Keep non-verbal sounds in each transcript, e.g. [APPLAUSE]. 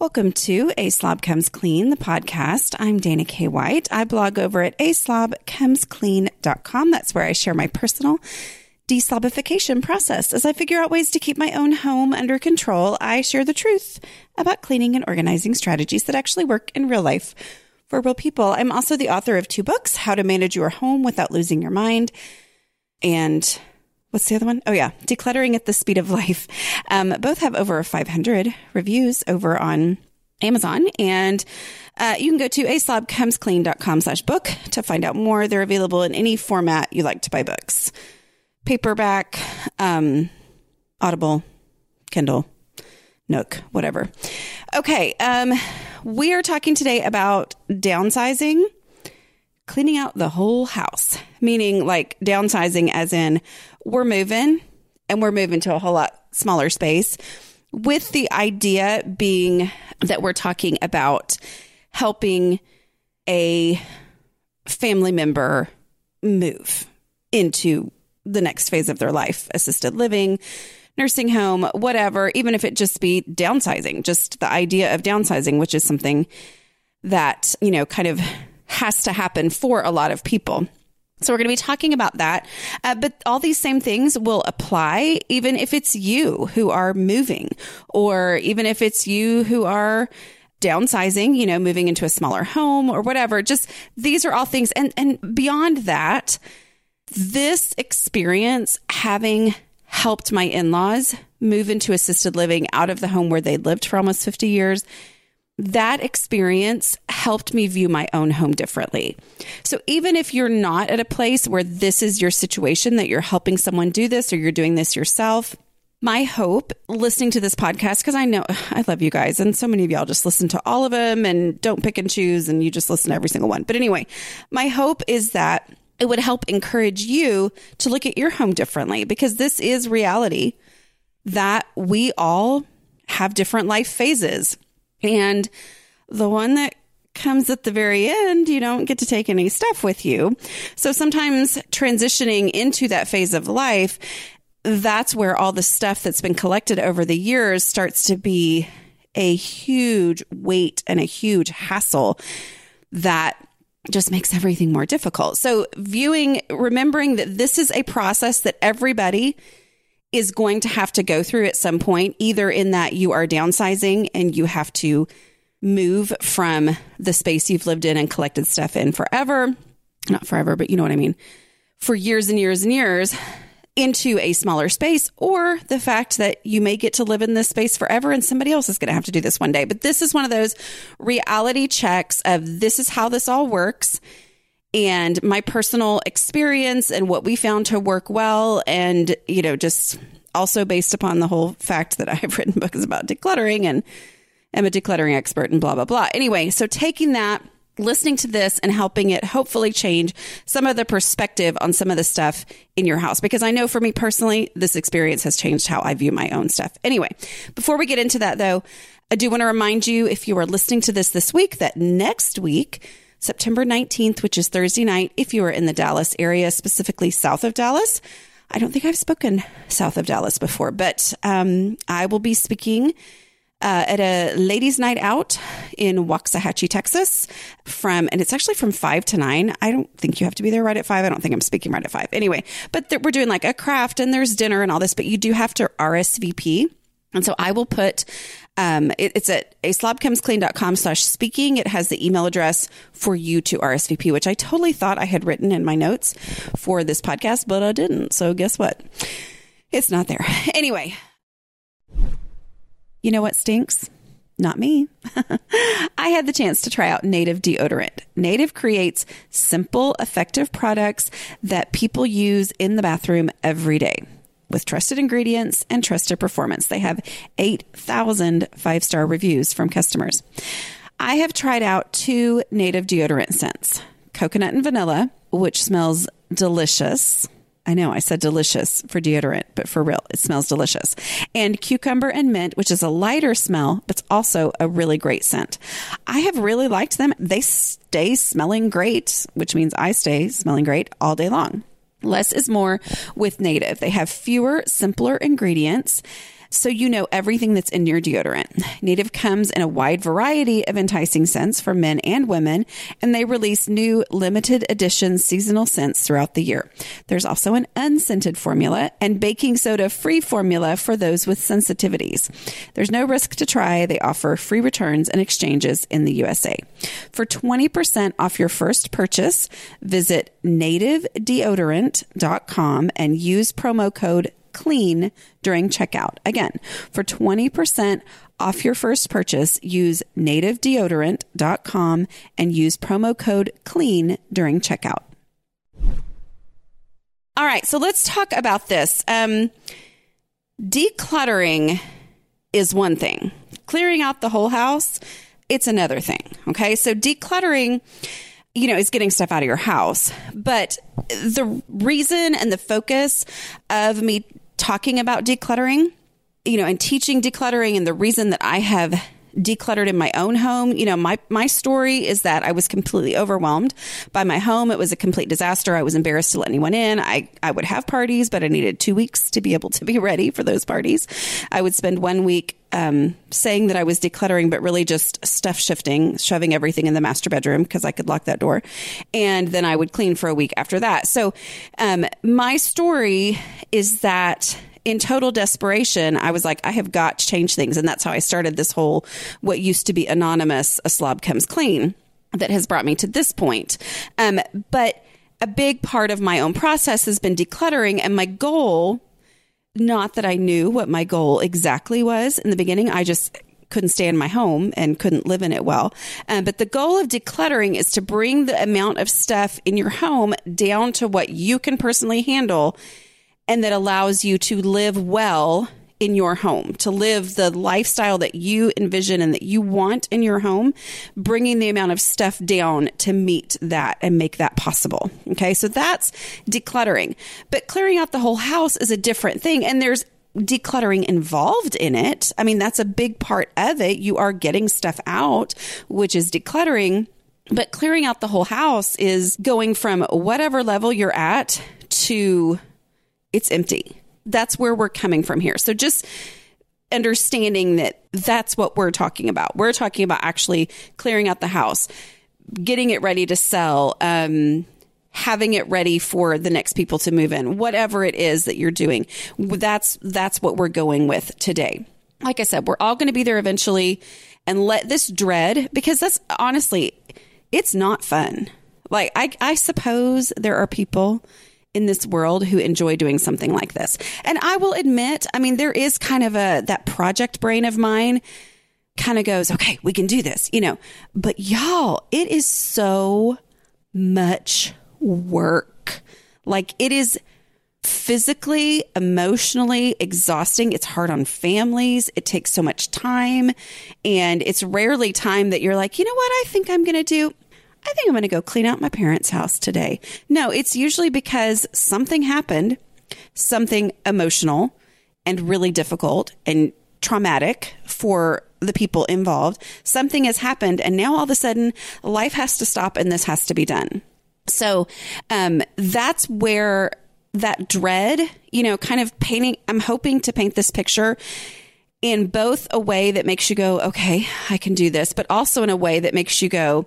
Welcome to A Slob Comes Clean, the podcast. I'm Dana K. White. I blog over at aslobcomesclean.com. That's where I share my personal deslobification process. As I figure out ways to keep my own home under control, I share the truth about cleaning and organizing strategies that actually work in real life for real people. I'm also the author of two books, How to Manage Your Home Without Losing Your Mind and what's the other one? Oh yeah, decluttering at the speed of life. Um, both have over 500 reviews over on Amazon and uh, you can go to aslobcomesclean.com slash book to find out more. They're available in any format you like to buy books. Paperback, um, Audible, Kindle, Nook, whatever. Okay. Um, we are talking today about downsizing cleaning out the whole house, meaning like downsizing, as in we're moving and we're moving to a whole lot smaller space, with the idea being that we're talking about helping a family member move into the next phase of their life assisted living nursing home whatever even if it just be downsizing just the idea of downsizing which is something that you know kind of has to happen for a lot of people. So we're going to be talking about that. Uh, but all these same things will apply even if it's you who are moving or even if it's you who are downsizing, you know, moving into a smaller home or whatever. Just these are all things. And, and beyond that, this experience having helped my in-laws move into assisted living out of the home where they lived for almost 50 years that experience helped me view my own home differently. So even if you're not at a place where this is your situation, that you're helping someone do this or you're doing this yourself, my hope listening to this podcast, because I know [SIGHS] I love you guys, and so many of y'all just listen to all of them and don't pick and choose, and you just listen to every single one. But anyway, my hope is that it would help encourage you to look at your home differently because this is reality that we all have different life phases. And the one that comes at the very end, you don't get to take any stuff with you. So sometimes transitioning into that phase of life, that's where all the stuff that's been collected over the years starts to be a huge weight and a huge hassle that just makes everything more difficult. So viewing, remembering that this is a process that everybody is going to have to go through at some point, either in that you are downsizing and you have to move from the space you've lived in and collected stuff in forever, not forever, but you know what I mean, for years and years and years into a smaller space, or the fact that you may get to live in this space forever and somebody else is going to have to do this one day. But this is one of those reality checks of this is how this all works and my personal experience and what we found to work well. And, you know, just also based upon the whole fact that [LAUGHS] I have written books about decluttering and am a decluttering expert and blah, blah, blah. Anyway, so taking that, listening to this and helping it hopefully change some of the perspective on some of the stuff in your house. Because I know for me personally, this experience has changed how I view my own stuff. Anyway, before we get into that though, I do want to remind you if you are listening to this this week that next week, September 19th, which is Thursday night, if you are in the Dallas area, specifically south of Dallas. I don't think I've spoken south of Dallas before, but um, I will be speaking uh, at a ladies' night out in Waxahachie, Texas, from and it's actually from five to nine. I don't think you have to be there right at five. I don't think I'm speaking right at five. Anyway, but th- we're doing like a craft and there's dinner and all this, but you do have to RSVP. And so I will put um, it, it's at aslobcomesclean.com slash speaking. It has the email address for you to RSVP, which I totally thought I had written in my notes for this podcast, but I didn't. So guess what? It's not there. [LAUGHS] Anyway, you know what stinks? Not me. [LAUGHS] I had the chance to try out Native deodorant. Native creates simple, effective products that people use in the bathroom every day with trusted ingredients and trusted performance. They have 8,000 five star reviews from customers. I have tried out two native deodorant scents coconut and vanilla, which smells delicious. I know I said delicious for deodorant, but for real, it smells delicious. And cucumber and mint, which is a lighter smell, but it's also a really great scent. I have really liked them. They stay smelling great, which means I stay smelling great all day long. Less is more with native. They have fewer, simpler ingredients. So you know everything that's in your deodorant. Native comes in a wide variety of enticing scents for men and women, and they release new limited edition seasonal scents throughout the year. There's also an unscented formula and baking soda free formula for those with sensitivities. There's no risk to try. They offer free returns and exchanges in the USA. For 20% off your first purchase, visit nativedeodorant.com and use promo code clean during checkout. Again, for 20% off your first purchase, use nativedeodorant.com and use promo code clean during checkout. All right, so let's talk about this. Um, decluttering is one thing, clearing out the whole house, it's another thing. Okay, so decluttering you know, is getting stuff out of your house. But the reason and the focus of me talking about decluttering, you know, and teaching decluttering and the reason that I have decluttered in my own home. You know, my my story is that I was completely overwhelmed by my home. It was a complete disaster. I was embarrassed to let anyone in. I I would have parties, but I needed 2 weeks to be able to be ready for those parties. I would spend 1 week um, saying that I was decluttering, but really just stuff shifting, shoving everything in the master bedroom because I could lock that door. And then I would clean for a week after that. So, um, my story is that in total desperation, I was like, I have got to change things. And that's how I started this whole, what used to be anonymous, a slob comes clean that has brought me to this point. Um, but a big part of my own process has been decluttering and my goal, not that I knew what my goal exactly was in the beginning. I just couldn't stay in my home and couldn't live in it well. Um, but the goal of decluttering is to bring the amount of stuff in your home down to what you can personally handle and that allows you to live well in your home, to live the lifestyle that you envision and that you want in your home, bringing the amount of stuff down to meet that and make that possible. Okay. So that's decluttering, but clearing out the whole house is a different thing. And there's decluttering involved in it. I mean, that's a big part of it. You are getting stuff out, which is decluttering. But clearing out the whole house is going from whatever level you're at to it's empty. That's where we're coming from here. So just understanding that that's what we're talking about. We're talking about actually clearing out the house, getting it ready to sell, um, having it ready for the next people to move in, whatever it is that you're doing. That's, that's what we're going with today. Like I said, we're all going to be there eventually and let this dread, because that's honestly, it's not fun. Like I, I suppose there are people in this world who enjoy doing something like this. And I will admit, I mean, there is kind of a, that project brain of mine kind of goes, okay, we can do this, you know, but y'all, it is so much work. Like it is physically, emotionally exhausting. It's hard on families. It takes so much time. And it's rarely time that you're like, you know what I think I'm going to do? I think I'm going to go clean out my parents' house today. No, it's usually because something happened, something emotional and really difficult and traumatic for the people involved. Something has happened, and now all of a sudden, life has to stop and this has to be done. So um, that's where that dread, you know, kind of painting, I'm hoping to paint this picture in both a way that makes you go, okay, I can do this, but also in a way that makes you go,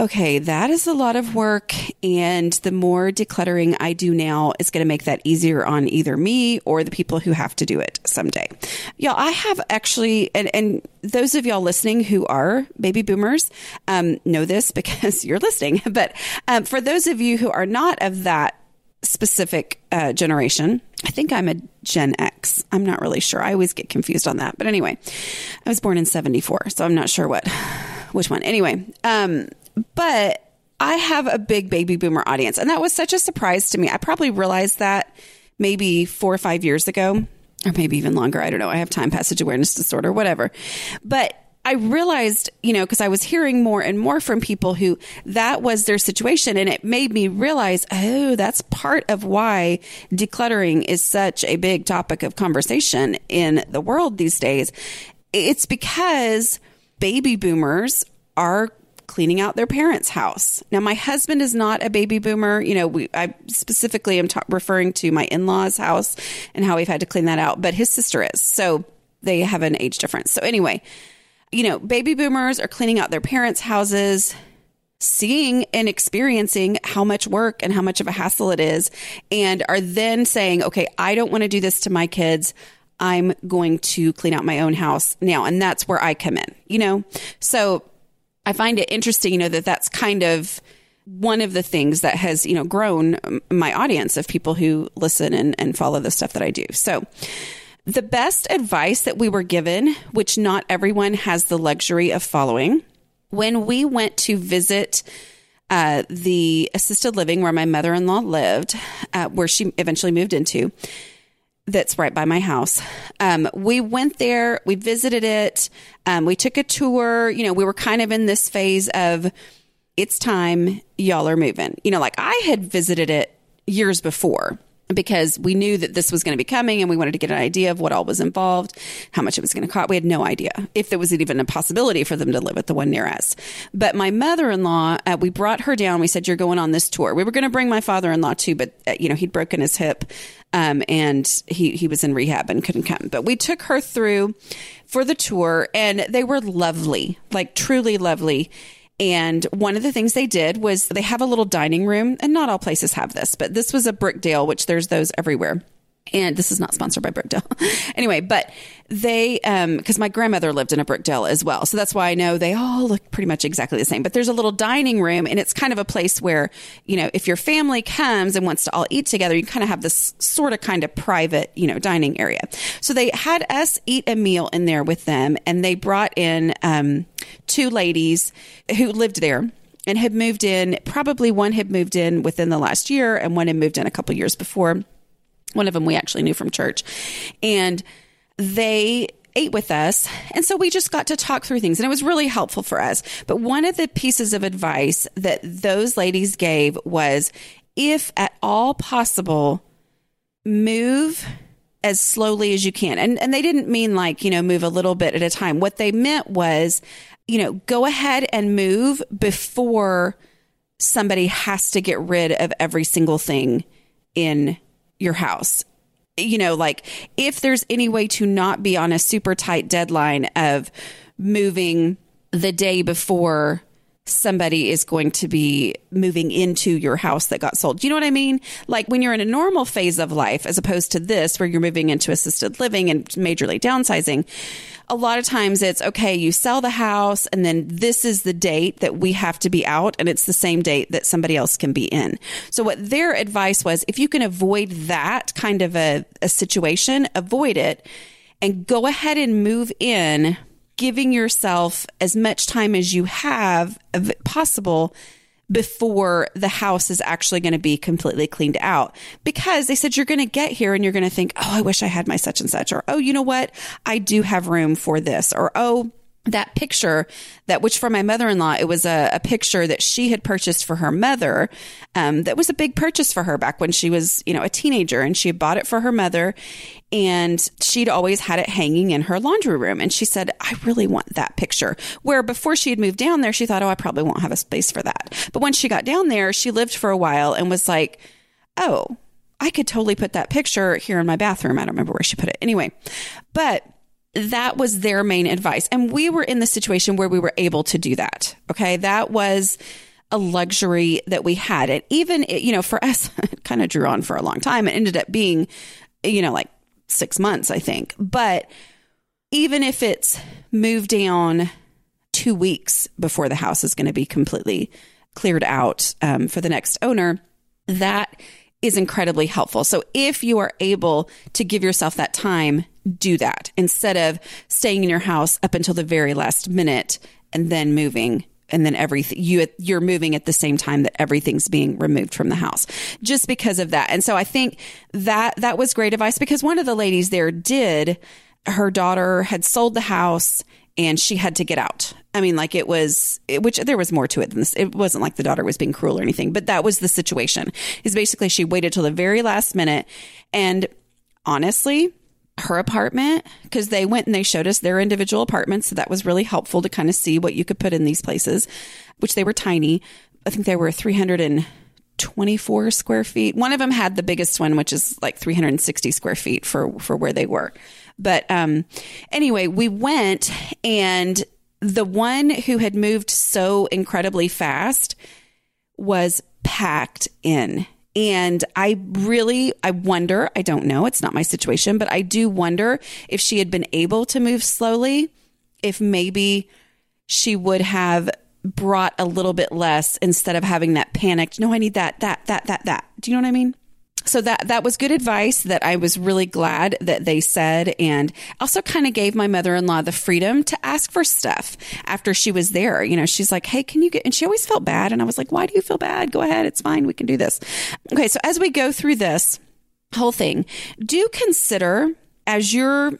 okay, that is a lot of work. And the more decluttering I do now is going to make that easier on either me or the people who have to do it someday. Y'all, I have actually, and, and those of y'all listening who are baby boomers um, know this [LAUGHS] because you're listening. But um, for those of you who are not of that specific uh, generation, I think I'm a Gen X. I'm not really sure. I always get confused on that. But anyway, I was born in 74, so I'm not sure what [SIGHS] which one. Anyway, um, but I have a big baby boomer audience. And that was such a surprise to me. I probably realized that maybe four or five years ago, or maybe even longer. I don't know. I have time passage awareness disorder, whatever. But I realized, you know, because I was hearing more and more from people who that was their situation. And it made me realize, oh, that's part of why decluttering is such a big topic of conversation in the world these days. It's because baby boomers are cleaning out their parents' house. Now, my husband is not a baby boomer. You know, we, I specifically am ta- referring to my in law's house and how we've had to clean that out, but his sister is. So they have an age difference. So, anyway, you know, baby boomers are cleaning out their parents' houses, seeing and experiencing how much work and how much of a hassle it is, and are then saying, okay, I don't want to do this to my kids. I'm going to clean out my own house now. And that's where I come in, you know? So I find it interesting, you know, that that's kind of one of the things that has, you know, grown my audience of people who listen and, and follow the stuff that I do. So the best advice that we were given, which not everyone has the luxury of following, when we went to visit uh, the assisted living where my mother in law lived, uh, where she eventually moved into, that's right by my house. Um, we went there, we visited it, um, we took a tour. You know, we were kind of in this phase of it's time, y'all are moving. You know, like I had visited it years before because we knew that this was going to be coming and we wanted to get an idea of what all was involved, how much it was going to cost. We had no idea if there was even a possibility for them to live at the one near us. But my mother in law, uh, we brought her down. We said, You're going on this tour. We were going to bring my father in law too, but, uh, you know, he'd broken his hip um, and he, he was in rehab and couldn't come. But we took her through for the tour and they were lovely, like truly lovely. And one of the things they did was they have a little dining room, and not all places have this, but this was a Brookdale, which there's those everywhere and this is not sponsored by Brookdale. [LAUGHS] anyway, but they, um, because my grandmother lived in a Brookdale as well. So that's why I know they all look pretty much exactly the same. But there's a little dining room and it's kind of a place where, you know, if your family comes and wants to all eat together, you kind of have this sort of kind of private, you know, dining area. So they had us eat a meal in there with them and they brought in, um, two ladies who lived there and had moved in. Probably one had moved in within the last year and one had moved in a couple years before one of them we actually knew from church. And they ate with us. And so we just got to talk through things and it was really helpful for us. But one of the pieces of advice that those ladies gave was if at all possible, move as slowly as you can. And and they didn't mean like, you know, move a little bit at a time. What they meant was, you know, go ahead and move before somebody has to get rid of every single thing in your house. You know, like if there's any way to not be on a super tight deadline of moving the day before somebody is going to be moving into your house that got sold. Do you know what I mean? Like when you're in a normal phase of life, as opposed to this, where you're moving into assisted living and majorly downsizing, a lot of times it's okay, you sell the house and then this is the date that we have to be out and it's the same date that somebody else can be in. So what their advice was, if you can avoid that kind of a, a situation, avoid it and go ahead and move in, giving yourself as much time as you have possible before the house is actually going to be completely cleaned out because they said you're going to get here and you're going to think, oh, I wish I had my such and such, or oh, you know what? I do have room for this, or oh, that picture that which for my mother-in-law it was a, a picture that she had purchased for her mother um, that was a big purchase for her back when she was you know a teenager and she had bought it for her mother and she'd always had it hanging in her laundry room and she said i really want that picture. Where before she had moved down there she thought oh i probably won't have a space for that. But when she got down there she lived for a while and was like oh i could totally put that picture here in my bathroom. I don't remember where she put it. Anyway but that was their main advice. And we were in the situation where we were able to do that. Okay. That was a luxury that we had. And even, you know, for us, [LAUGHS] it kind of drew on for a long time. It ended up being, you know, like six months, I think. But even if it's moved down two weeks before the house is going to be completely cleared out um, for the next owner, that is incredibly helpful. So if you are able to give yourself that time, do that instead of staying in your house up until the very last minute and then moving and then everything you you're moving at the same time that everything's being removed from the house just because of that. And so I think that that was great advice because one of the ladies there did her daughter had sold the house and she had to get out. I mean, like it was, which there was more to it than this. It wasn't like the daughter was being cruel or anything, but that was the situation. Is basically she waited till the very last minute. And honestly, her apartment because they went and they showed us their individual apartments. So that was really helpful to kind of see what you could put in these places, which they were tiny. I think they were 324 square feet. One of them had the biggest one, which is like 360 square feet for, for where they were. But, um, anyway, we went and the one who had moved so incredibly fast was packed in and I really, I wonder, I don't know, it's not my situation, but I do wonder if she had been able to move slowly, if maybe she would have brought a little bit less instead of having that panicked, no, I need that, that, that, that, that. Do you know what I mean? So that that was good advice that I was really glad that they said and also kind of gave my mother-in-law the freedom to ask for stuff after she was there. You know, she's like, "Hey, can you get?" and she always felt bad and I was like, "Why do you feel bad? Go ahead. It's fine. We can do this." Okay, so as we go through this whole thing, do consider as you're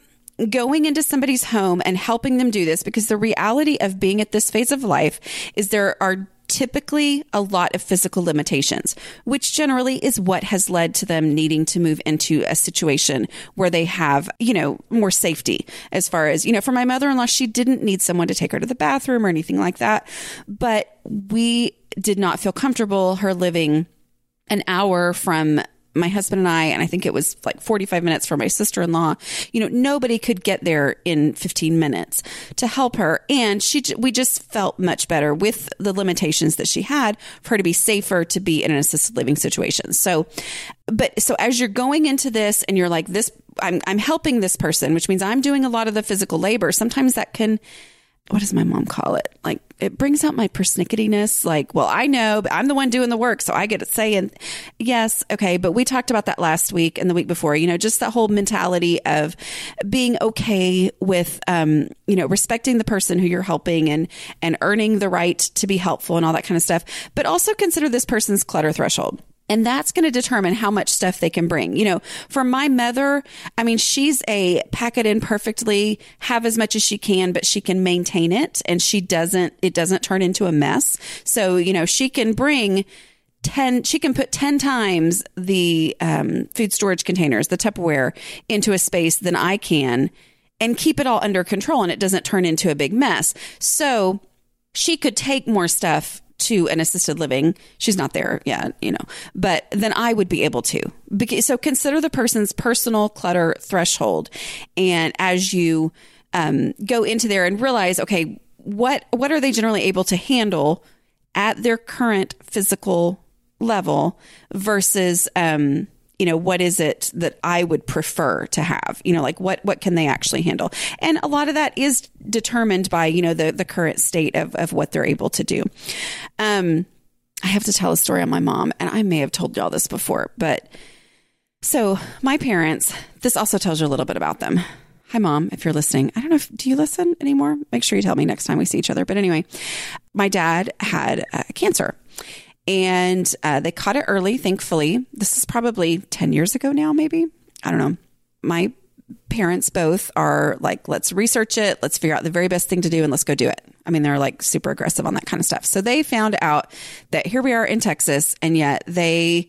going into somebody's home and helping them do this because the reality of being at this phase of life is there are typically a lot of physical limitations, which generally is what has led to them needing to move into a situation where they have, you know, more safety as far as, you know, for my mother in law, she didn't need someone to take her to the bathroom or anything like that. But we did not feel comfortable her living an hour from my husband and I, and I think it was like 45 minutes for my sister in law, you know, nobody could get there in 15 minutes to help her. And she, we just felt much better with the limitations that she had for her to be safer to be in an assisted living situation. So, but so as you're going into this and you're like, this, I'm, I'm helping this person, which means I'm doing a lot of the physical labor. Sometimes that can, what does my mom call it? Like it brings out my pernicketyness. Like, well, I know, but I'm the one doing the work, so I get to say. And yes, okay, but we talked about that last week and the week before. You know, just that whole mentality of being okay with, um, you know, respecting the person who you're helping and and earning the right to be helpful and all that kind of stuff. But also consider this person's clutter threshold. And that's going to determine how much stuff they can bring. You know, for my mother, I mean, she's a pack it in perfectly, have as much as she can, but she can maintain it and she doesn't, it doesn't turn into a mess. So, you know, she can bring 10 she can put 10 times the um, food storage containers the tupperware into a space than i can and keep it all under control and it doesn't turn into a big mess so she could take more stuff to an assisted living, she's not there yet, you know, but then I would be able to. So consider the person's personal clutter threshold. And as you um, go into there and realize, okay, what, what are they generally able to handle at their current physical level versus, um, you know what is it that i would prefer to have you know like what what can they actually handle and a lot of that is determined by you know the the current state of of what they're able to do um i have to tell a story on my mom and i may have told y'all this before but so my parents this also tells you a little bit about them Hi, mom, if you're listening. I don't know if, do you listen anymore? Make sure you tell me next time we see each other. But anyway, my dad had uh, cancer and uh, they caught it early, thankfully. This is probably 10 years ago now, maybe. I don't know. My parents both are like, let's research it, let's figure out the very best thing to do, and let's go do it. I mean, they're like super aggressive on that kind of stuff. So they found out that here we are in Texas, and yet they,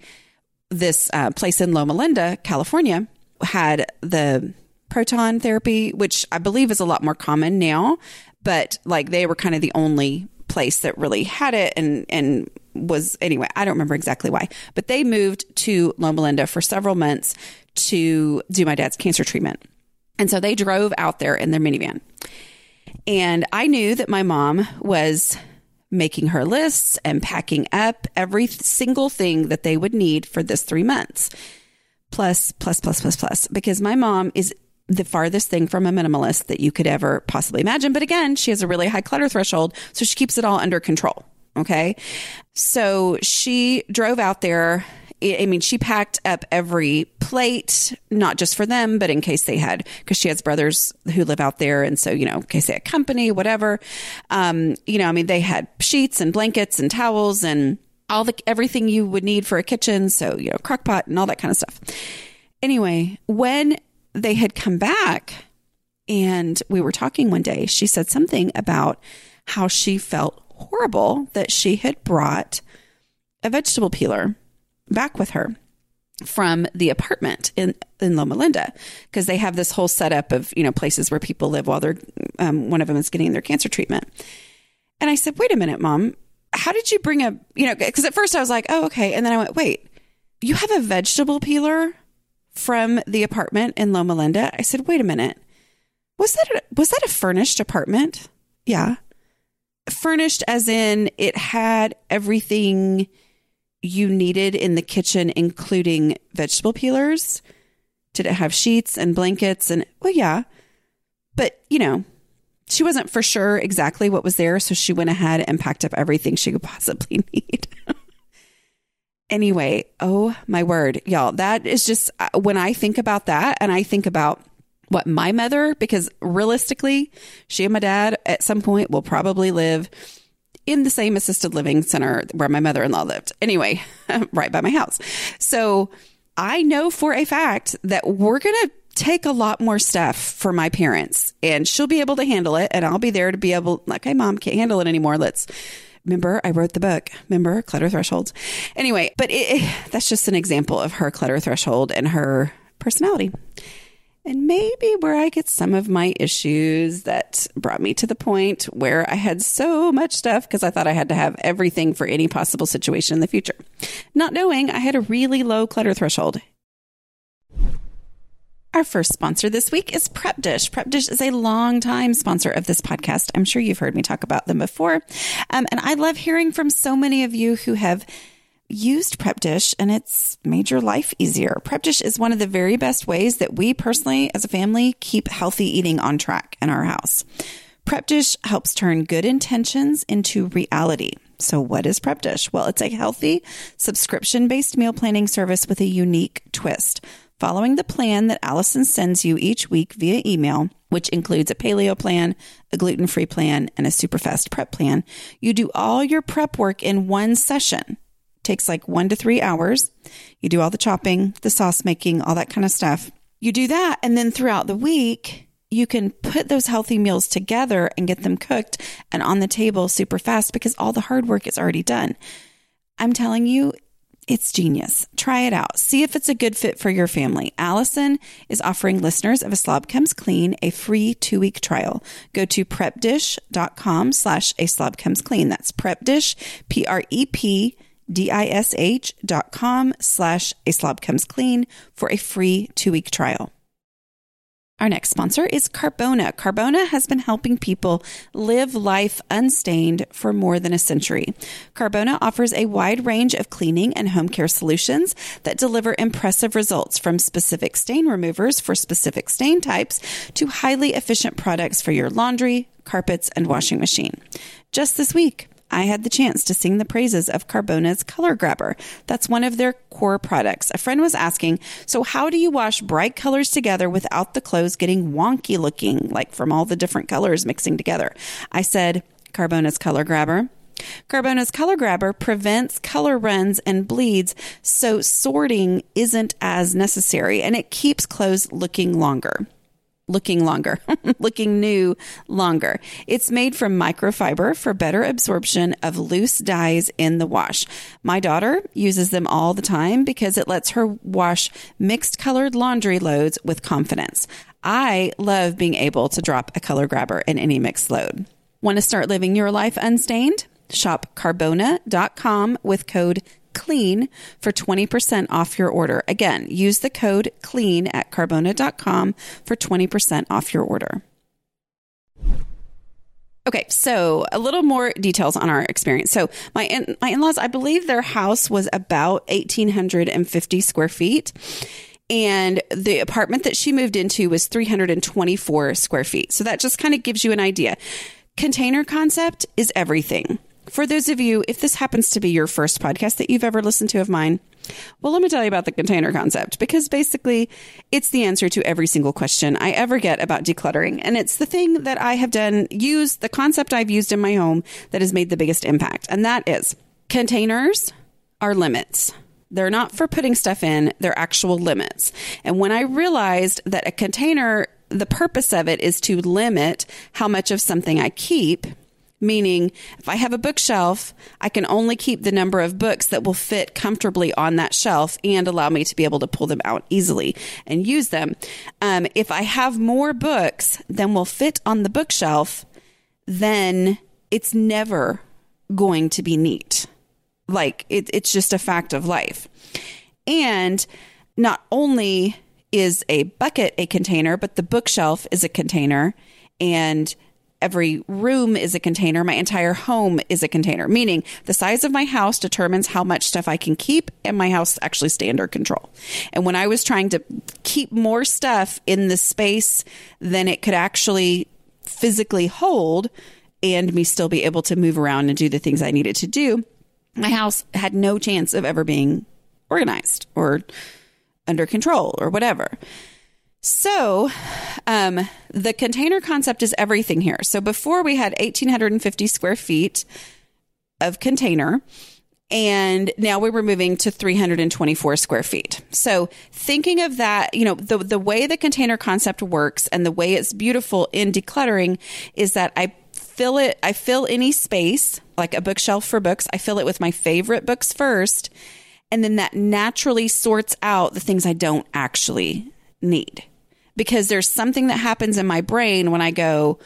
this uh, place in Loma Linda, California, had the proton therapy, which I believe is a lot more common now, but like they were kind of the only place that really had it and and was anyway, I don't remember exactly why, but they moved to Loma Linda for several months to do my dad's cancer treatment. And so they drove out there in their minivan. And I knew that my mom was making her lists and packing up every single thing that they would need for this three months. Plus, plus, plus, plus, plus, because my mom is the farthest thing from a minimalist that you could ever possibly imagine. But again, she has a really high clutter threshold, so she keeps it all under control. Okay. So she drove out there. I mean, she packed up every plate, not just for them, but in case they had, because she has brothers who live out there. And so, you know, in case they had company, whatever. Um, you know, I mean, they had sheets and blankets and towels and all the, everything you would need for a kitchen. So, you know, crock pot and all that kind of stuff. Anyway, when they had come back and we were talking one day, she said something about how she felt horrible that she had brought a vegetable peeler back with her. from the apartment in, in Loma Linda because they have this whole setup of, you know, places where people live while they're, um, one of them is getting their cancer treatment. And I said, wait a minute, mom, how did you bring a, you know, because at first I was like, oh, okay. And then I went, wait, you have a vegetable peeler from the apartment in Loma Linda? I said, wait a minute. Was that a, was that a furnished apartment? Yeah. Furnished as in it had everything you needed in the kitchen, including vegetable peelers? Did it have sheets and blankets? And well, yeah. But, you know, she wasn't for sure exactly what was there. So she went ahead and packed up everything she could possibly [LAUGHS] need. Anyway, oh my word, y'all, that is just uh, when I think about that and I think about what my mother, because realistically, she and my dad at some point will probably live in the same assisted living center where my mother in law lived. Anyway, [LAUGHS] right by my house. So I know for a fact that we're going to take a lot more stuff for my parents and she'll be able to handle it. And I'll be there to be able, like, hey, mom, can't handle it anymore. Let's, remember, I wrote the book. Remember, Clutter Thresholds. Anyway, but it, it, that's just an example of her clutter threshold and her personality and maybe where I get some of my issues that brought me to the point where I had so much stuff because I thought I had to have everything for any possible situation in the future. Not knowing I had a really low clutter threshold. Our first sponsor this week is Prep Dish. Prep Dish is a long-time sponsor of this podcast. I'm sure you've heard me talk about them before. Um, and I love hearing from so many of you who have used Prep Dish and it's made your life easier. Prep Dish is one of the very best ways that we personally, as a family, keep healthy eating on track in our house. Prep Dish helps turn good intentions into reality. So, what is Prep Dish? Well, it's a healthy, subscription based meal planning service with a unique twist. Following the plan that Allison sends you each week via email, which includes a paleo plan, a gluten free plan, and a super fast prep plan, you do all your prep work in one session takes like one to three hours. You do all the chopping, the sauce making, all that kind of stuff. You do that. And then throughout the week, you can put those healthy meals together and get them cooked and on the table super fast because all the hard work is already done. I'm telling you, it's genius. Try it out. See if it's a good fit for your family. Allison is offering listeners of A Slob Comes Clean a free two week trial. Go to prepdish.com slash a slob comes clean. That's prepdish, P-R-E-P, D-I-S-H dot com slash a slob comes clean for a free two week trial. Our next sponsor is Carbona. Carbona has been helping people live life unstained for more than a century. Carbona offers a wide range of cleaning and home care solutions that deliver impressive results from specific stain removers for specific stain types to highly efficient products for your laundry, carpets, and washing machine. Just this week, I had the chance to sing the praises of Carbona's Color Grabber. That's one of their core products. A friend was asking, So, how do you wash bright colors together without the clothes getting wonky looking, like from all the different colors mixing together? I said, Carbona's Color Grabber. Carbona's Color Grabber prevents color runs and bleeds, so sorting isn't as necessary and it keeps clothes looking longer looking longer, [LAUGHS] looking new longer. It's made from microfiber for better absorption of loose dyes in the wash. My daughter uses them all the time because it lets her wash mixed colored laundry loads with confidence. I love being able to drop a color grabber in any mixed load. Want to start living your life unstained? Shop carbona.com with code clean for 20% off your order. Again, use the code clean at carbona.com for 20% off your order. Okay, so a little more details on our experience. So my in, my in-laws, I believe their house was about 1850 square feet and the apartment that she moved into was 324 square feet. So that just kind of gives you an idea. Container concept is everything. For those of you, if this happens to be your first podcast that you've ever listened to of mine, well, let me tell you about the container concept because basically it's the answer to every single question I ever get about decluttering. And it's the thing that I have done, use the concept I've used in my home that has made the biggest impact. And that is containers are limits. They're not for putting stuff in, they're actual limits. And when I realized that a container, the purpose of it is to limit how much of something I keep Meaning, if I have a bookshelf, I can only keep the number of books that will fit comfortably on that shelf and allow me to be able to pull them out easily and use them. Um, if I have more books than will fit on the bookshelf, then it's never going to be neat. Like it, it's just a fact of life. And not only is a bucket a container, but the bookshelf is a container. And every room is a container. My entire home is a container, meaning the size of my house determines how much stuff I can keep and my house actually stay under control. And when I was trying to keep more stuff in the space than it could actually physically hold and me still be able to move around and do the things I needed to do, my house had no chance of ever being organized or under control or whatever. So, um, the container concept is everything here. So, before we had 1,850 square feet of container, and now we were moving to 324 square feet. So, thinking of that, you know, the, the way the container concept works and the way it's beautiful in decluttering is that I fill it, I fill any space, like a bookshelf for books, I fill it with my favorite books first. And then that naturally sorts out the things I don't actually need because there's something that happens in my brain when I go,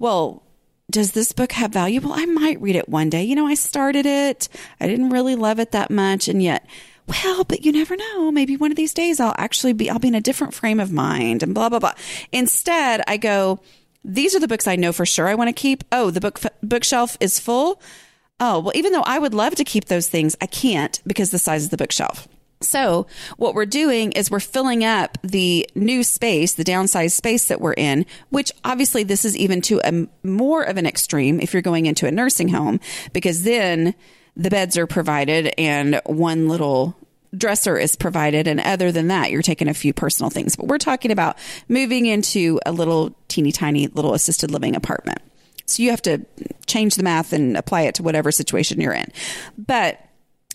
well, does this book have value? Well, I might read it one day. You know, I started it. I didn't really love it that much. And yet, well, but you never know. Maybe one of these days I'll actually be, I'll be in a different frame of mind and blah, blah, blah. Instead, I go, these are the books I know for sure I want to keep. Oh, the book bookshelf is full. Oh, well, even though I would love to keep those things, I can't because the size of the bookshelf. So what we're doing is we're filling up the new space, the downsized space that we're in, which obviously this is even to a more of an extreme if you're going into a nursing home, because then the beds are provided and one little dresser is provided. And other than that, you're taking a few personal things, but we're talking about moving into a little teeny tiny little assisted living apartment. So you have to change the math and apply it to whatever situation you're in. But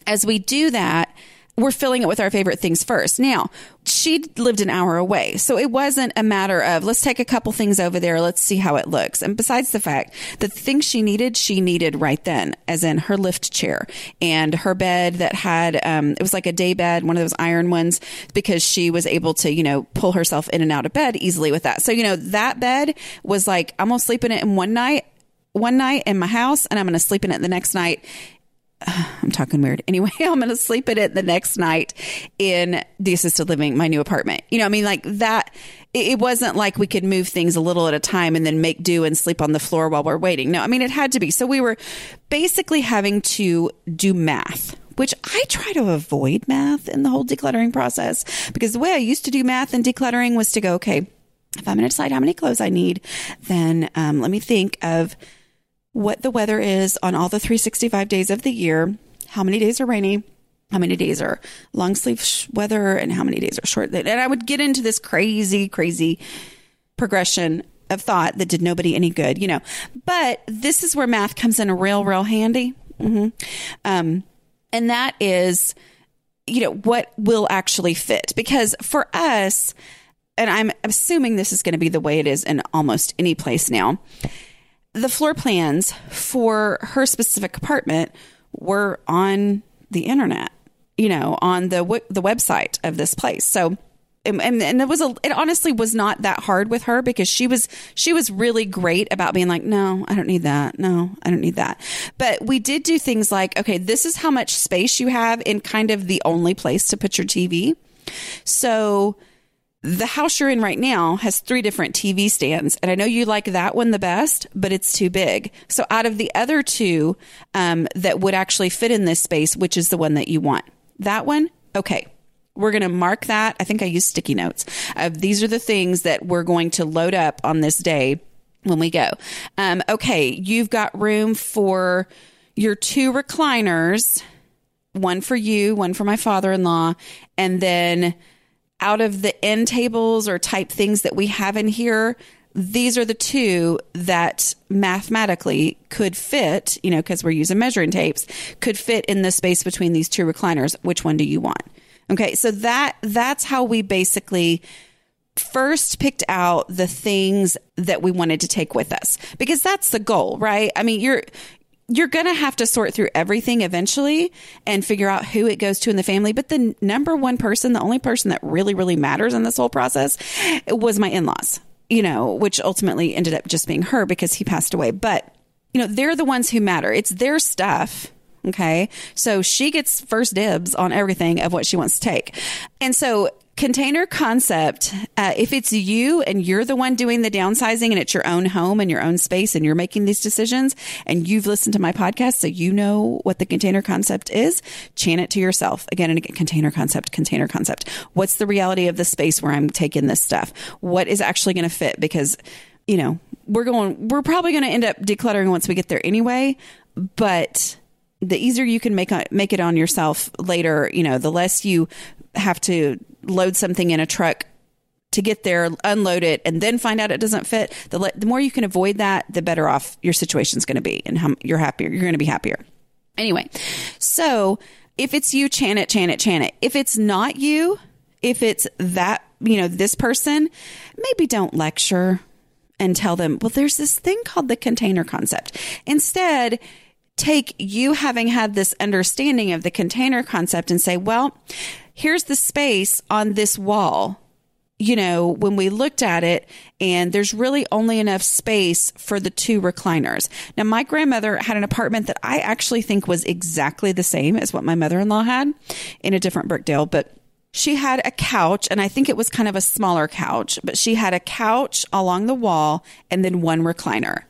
as we do that, we're filling it with our favorite things first. Now, she lived an hour away. So it wasn't a matter of let's take a couple things over there. Let's see how it looks. And besides the fact that the things she needed, she needed right then, as in her lift chair and her bed that had, um, it was like a day bed, one of those iron ones, because she was able to, you know, pull herself in and out of bed easily with that. So, you know, that bed was like, I'm going to sleep in it in one night, one night in my house and I'm going to sleep in it the next night [SIGHS] I'm talking weird. Anyway, [LAUGHS] I'm going to sleep in it the next night in the assisted living, my new apartment. You know, I mean, like that, it wasn't like we could move things a little at a time and then make do and sleep on the floor while we're waiting. No, I mean, it had to be. So we were basically having to do math. Which I try to avoid math in the whole decluttering process because the way I used to do math and decluttering was to go, okay, if I'm going to decide how many clothes I need, then um, let me think of what the weather is on all the 365 days of the year, how many days are rainy, how many days are long sleeve weather, and how many days are short. And I would get into this crazy, crazy progression of thought that did nobody any good, you know. But this is where math comes in real, real handy. Mm-hmm. Um, and that is, you know, what will actually fit. Because for us, and I'm assuming this is going to be the way it is in almost any place now the floor plans for her specific apartment were on the internet, you know, on the the website of this place. So and, and it was a it honestly was not that hard with her because she was she was really great about being like no i don't need that. No i don't need that. But we did do things like okay this is how much space you have in kind of the only place to put your tv so the house you're in right now has three different TV stands. And I know you like that one the best, but it's too big. So out of the other two um, that would actually fit in this space, which is the one that you want? That one? Okay. We're going to mark that. I think I use sticky notes. Uh, these are the things that we're going to load up on this day when we go. Um, okay. You've got room for your two recliners, one for you, one for my father in law, and then out of the end tables or type things that we have in here, these are the two that mathematically could fit, you know, because we're using measuring tapes, could fit in the space between these two recliners. Which one do you want? Okay, so that that's how we basically first picked out the things that we wanted to take with us because that's the goal, right? I mean, you're you're going to have to sort through everything eventually and figure out who it goes to in the family. But the number one person, the only person that really, really matters in this whole process was my in laws, you know, which ultimately ended up just being her because he passed away. But, you know, they're the ones who matter. It's their stuff. Okay. So she gets first dibs on everything of what she wants to take. And so container concept uh, if it's you and you're the one doing the downsizing and it's your own home and your own space and you're making these decisions and you've listened to my podcast so you know what the container concept is chant it to yourself. Again and again container concept container concept. What's the reality of the space where i'm taking this stuff? What is actually going to fit? Because you know we're going we're probably going to end up decluttering once we get there anyway but the easier you can make make it on yourself later, you know, the less you have to load something in a truck to get there, unload it, and then find out it doesn't fit, the, le- the more you can avoid that, the better off your situation's going to be and you're happier. You're going to be happier. Anyway, so if it's you, chant it, chant it, chant it. If it's not you, if it's that, you know, this person, maybe don't lecture and tell them, well, there's this thing called the container concept. Instead, take you having had this understanding of the container concept and say, well, here's the space on this wall. You know, when we looked at it, and there's really only enough space for the two recliners. Now, my grandmother had an apartment that I actually think was exactly the same as what my mother in law had in a different Brookdale, but she had a couch, and I think it was kind of a smaller couch, but she had a couch along the wall and then one recliner.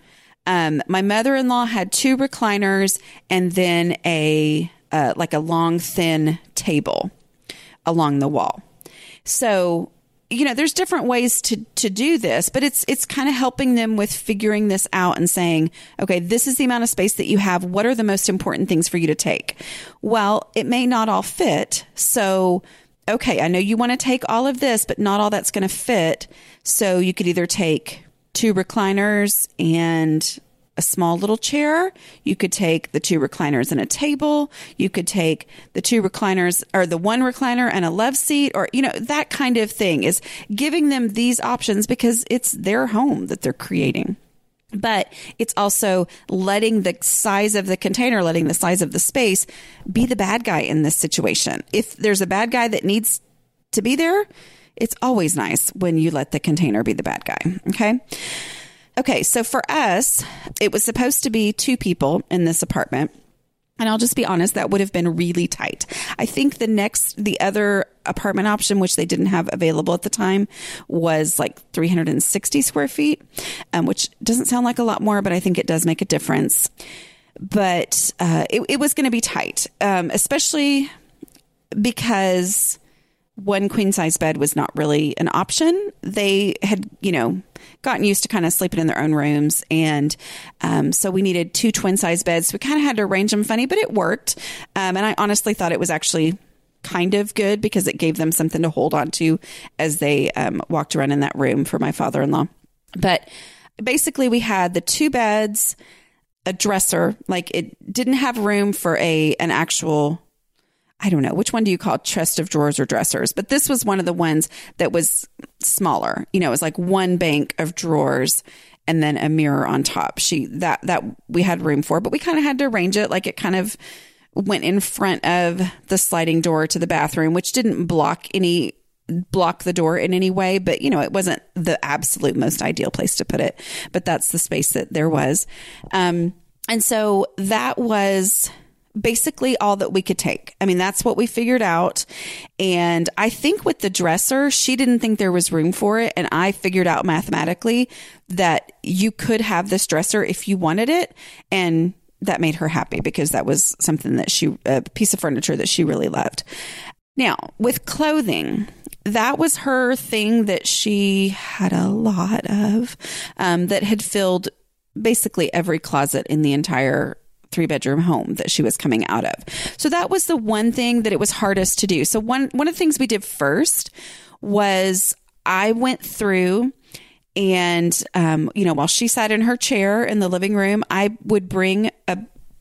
Um, my mother in law had two recliners and then a uh, like a long, thin table along the wall. So, you know, there's different ways to to do this, but it's it's kind of helping them with figuring this out and saying, okay, this is the amount of space that you have. What are the most important things for you to take? Well, it may not all fit. So, okay, I know you want to take all of this, but not all that's going to fit. So, you could either take two recliners and a small little chair. You could take the two recliners and a table. You could take the two recliners or the one recliner and a love seat or, you know, that kind of thing is giving them these options because it's their home that they're creating. But it's also letting the size of the container, letting the size of the space be the bad guy in this situation. If there's a bad guy that needs to be there, it's always nice when you let the container be the bad guy. Okay. Okay, so for us, it was supposed to be two people in this apartment. And I'll just be honest, that would have been really tight. I think the next, the other apartment option, which they didn't have available at the time, was like 360 square feet, um, which doesn't sound like a lot more, but I think it does make a difference. But uh, it, it, was going to be tight, um, especially because one queen size bed was not really an option. They had, you know, gotten used to kind of sleeping in their own rooms. And um, so we needed two twin size beds. We kind of had to arrange them funny, but it worked. Um, and I honestly thought it was actually kind of good because it gave them something to hold on to as they um, walked around in that room for my father in law. But basically, we had the two beds, a dresser, like it didn't have room for a an actual I don't know which one do you call chest of drawers or dressers, but this was one of the ones that was smaller. You know, it was like one bank of drawers and then a mirror on top. She that that we had room for, but we kind of had to arrange it like it kind of went in front of the sliding door to the bathroom, which didn't block any block the door in any way, but you know, it wasn't the absolute most ideal place to put it, but that's the space that there was. Um, and so that was basically all that we could take. I mean, that's what we figured out. And I think with the dresser, she didn't think there was room for it. And I figured out mathematically that you could have this dresser if you wanted it. And that made her happy because that was something that she, a piece of furniture that she really loved. Now, with clothing, that was her thing that she had a lot of um, that had filled basically every closet in the entire three bedroom home that she was coming out of. So that was the one thing that it was hardest to do. So one one of the things we did first was I went through and um, you know while she sat in her chair in the living room, I would bring a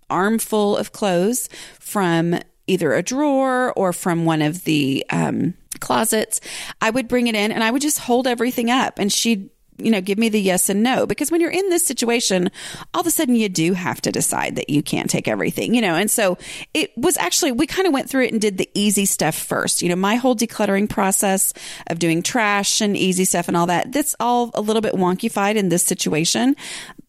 armful of clothes from either a drawer or from one of the um, closets, I would bring it in and I would just hold everything up and she'd you know, give me the yes and no. Because when you're in this situation, all of a sudden you do have to decide that you can't take everything, you know. And so it was actually, we kind of went through it and did the easy stuff first. You know, my whole decluttering process of doing trash and easy stuff and all that, that's all a little bit wonkified in this situation.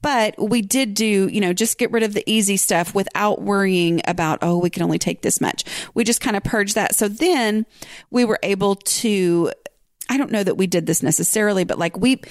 But we did do, you know, just get rid of the easy stuff without worrying about, oh, we can only take this much. We just kind of purged that. So then we were able to, I don't know that we did this necessarily, but like we,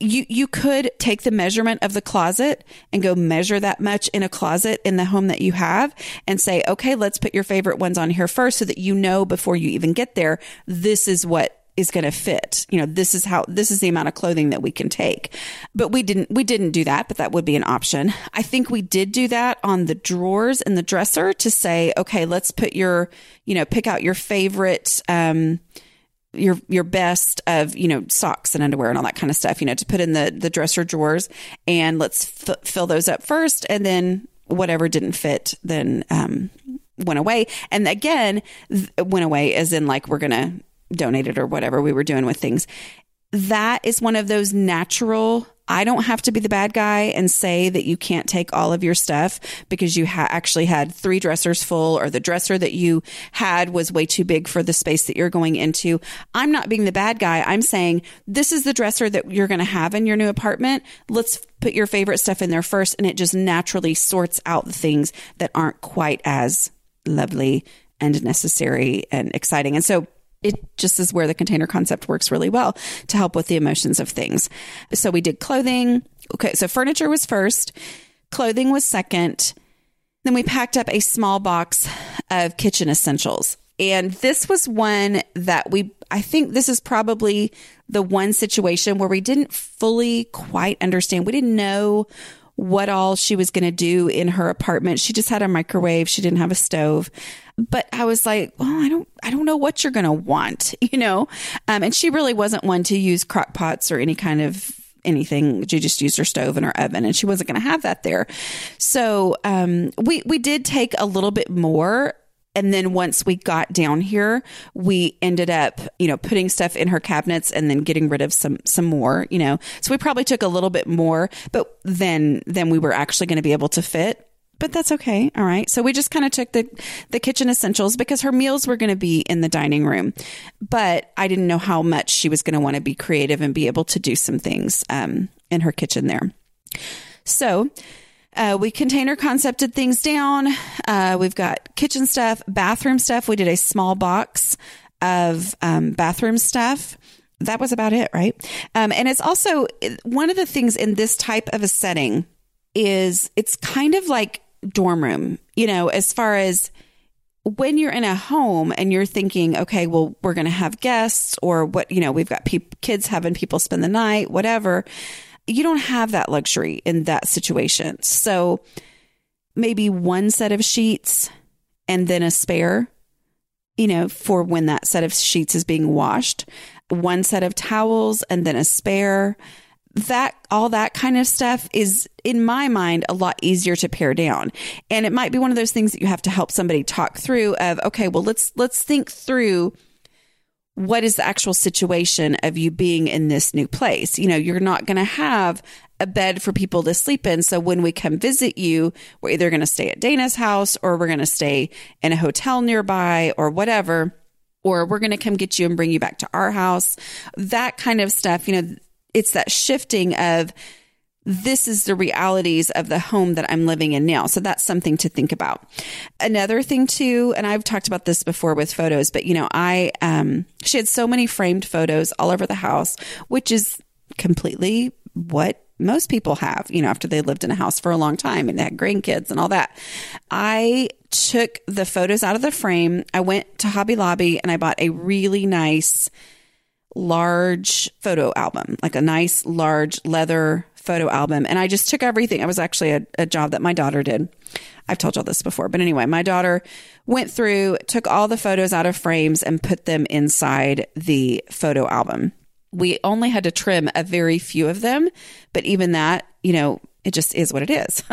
you you could take the measurement of the closet and go measure that much in a closet in the home that you have and say okay let's put your favorite ones on here first so that you know before you even get there this is what is going to fit. You know this is how this is the amount of clothing that we can take. But we didn't we didn't do that but that would be an option. I think we did do that on the drawers in the dresser to say okay let's put your you know pick out your favorite um your your best of you know socks and underwear and all that kind of stuff you know to put in the the dresser drawers and let's f- fill those up first and then whatever didn't fit then um, went away. And again th- went away as in like we're gonna donate it or whatever we were doing with things. That is one of those natural I don't have to be the bad guy and say that you can't take all of your stuff because you ha- actually had three dressers full or the dresser that you had was way too big for the space that you're going into. I'm not being the bad guy. I'm saying this is the dresser that you're going to have in your new apartment. Let's put your favorite stuff in there first. And it just naturally sorts out the things that aren't quite as lovely and necessary and exciting. And so it just is where the container concept works really well to help with the emotions of things. So we did clothing. Okay. So furniture was first, clothing was second. Then we packed up a small box of kitchen essentials. And this was one that we, I think this is probably the one situation where we didn't fully quite understand. We didn't know what all she was going to do in her apartment. She just had a microwave. She didn't have a stove. But I was like, well, I don't, I don't know what you're going to want, [LAUGHS] you know? Um, and she really wasn't one to use crock pots or any kind of anything. She just used her stove and her oven and she wasn't going to have that there. So, um, we, we did take a little bit more and then once we got down here, we ended up, you know, putting stuff in her cabinets and then getting rid of some some more, you know. So we probably took a little bit more, but then then we were actually going to be able to fit but that's okay. All right. So we just kind of took the the kitchen essentials because her meals were going to be in the dining room, but I didn't know how much she was going to want to be creative and be able to do some things um, in her kitchen there. So uh, we container concepted things down. Uh, we've got kitchen stuff, bathroom stuff. We did a small box of um, bathroom stuff. That was about it, right? Um, and it's also one of the things in this type of a setting is it's kind of like dorm room, you know, as far as when you're in a home and you're thinking, okay, well, we're going to have guests or what, you know, we've got pe- kids having people spend the night, whatever you don't have that luxury in that situation. So maybe one set of sheets and then a spare, you know, for when that set of sheets is being washed, one set of towels and then a spare. That all that kind of stuff is in my mind a lot easier to pare down. And it might be one of those things that you have to help somebody talk through of okay, well let's let's think through what is the actual situation of you being in this new place? You know, you're not going to have a bed for people to sleep in. So when we come visit you, we're either going to stay at Dana's house or we're going to stay in a hotel nearby or whatever, or we're going to come get you and bring you back to our house. That kind of stuff, you know, it's that shifting of this is the realities of the home that I'm living in now. So that's something to think about. Another thing too, and I've talked about this before with photos, but you know, I, um, she had so many framed photos all over the house, which is completely what most people have, you know, after they lived in a house for a long time and had grandkids and all that. I took the photos out of the frame. I went to Hobby Lobby and I bought a really nice large photo album, like a nice large leather photo album. And I just took everything. It was actually a, a job that my daughter did. I've told y'all this before, but anyway, my daughter went through, took all the photos out of frames and put them inside the photo album. we only had to trim a very few of them, but even that, you know, it just is what it is. [LAUGHS]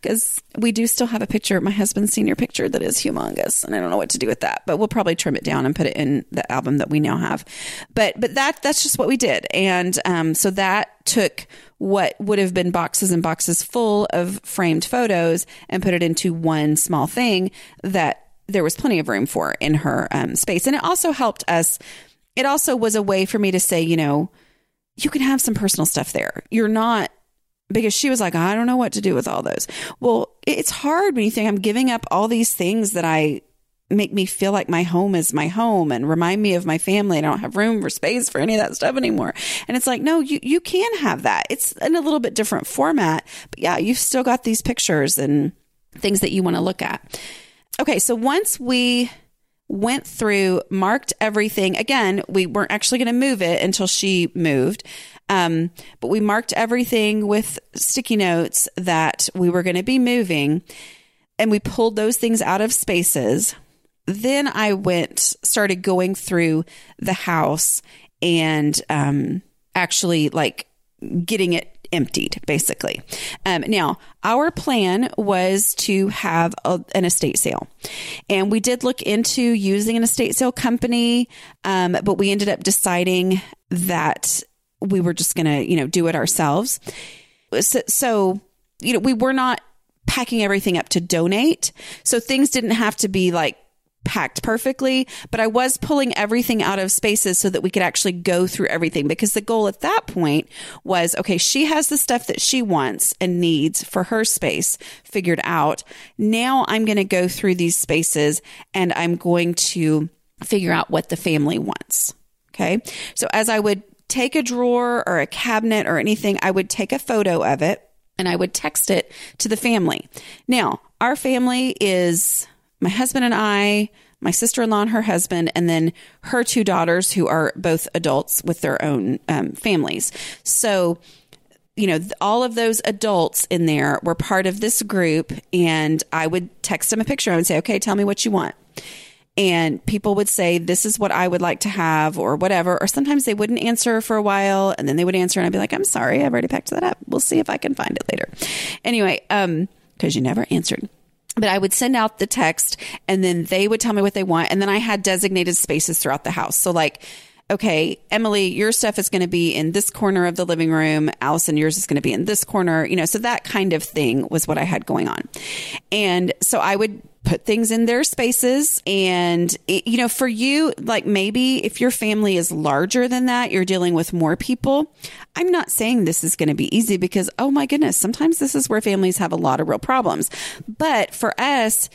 Because we do still have a picture, my husband's senior picture, that is humongous, and I don't know what to do with that. But we'll probably trim it down and put it in the album that we now have. But but that that's just what we did, and um, so that took what would have been boxes and boxes full of framed photos and put it into one small thing that there was plenty of room for in her um, space, and it also helped us. It also was a way for me to say, you know, you can have some personal stuff there. You're not because she was like, I don't know what to do with all those. Well, it's hard when you think I'm giving up all these things that I make me feel like my home is my home and remind me of my family. I don't have room or space for any of that stuff anymore. And it's like, no, you, you can have that. It's in a little bit different format, but yeah, you've still got these pictures and things that you want to look at. Okay. So once we went through, marked everything. Again, we weren't actually going to move it until she moved. Um, but we marked everything with sticky notes that we were going to be moving and we pulled those things out of spaces. Then I went, started going through the house and um, actually like getting it emptied, basically. Um, now, our plan was to have a, an estate sale, and we did look into using an estate sale company, um, but we ended up deciding that we were just going to, you know, do it ourselves. So, so, you know, we were not packing everything up to donate. So things didn't have to be like packed perfectly, but I was pulling everything out of spaces so that we could actually go through everything because the goal at that point was okay, she has the stuff that she wants and needs for her space figured out. Now I'm going to go through these spaces and I'm going to figure out what the family wants. Okay. So as I would take a drawer or a cabinet or anything, I would take a photo of it and I would text it to the family. Now, our family is my husband and I, my sister in law and her husband, and then her two daughters who are both adults with their own um, families. So, you know, all of those adults in there were part of this group, and I would text them a picture. I would say, okay, tell me what you want and people would say this is what i would like to have or whatever or sometimes they wouldn't answer for a while and then they would answer and i'd be like i'm sorry i've already packed that up we'll see if i can find it later anyway um because you never answered but I would send out the text and then they would tell me what they want. And then I had designated spaces throughout the house. So like, okay, Emily, your stuff is going to be in this corner of the living room. Allison, yours is going to be in this corner, you know, so that kind of thing was what I had going on. And so I would put things in their spaces. And, it, you know, for you, like maybe if your family is larger than that, you're dealing with more people. I'm not saying this is going to be easy because, oh my goodness, sometimes this is where families have a lot of real problems. But for us,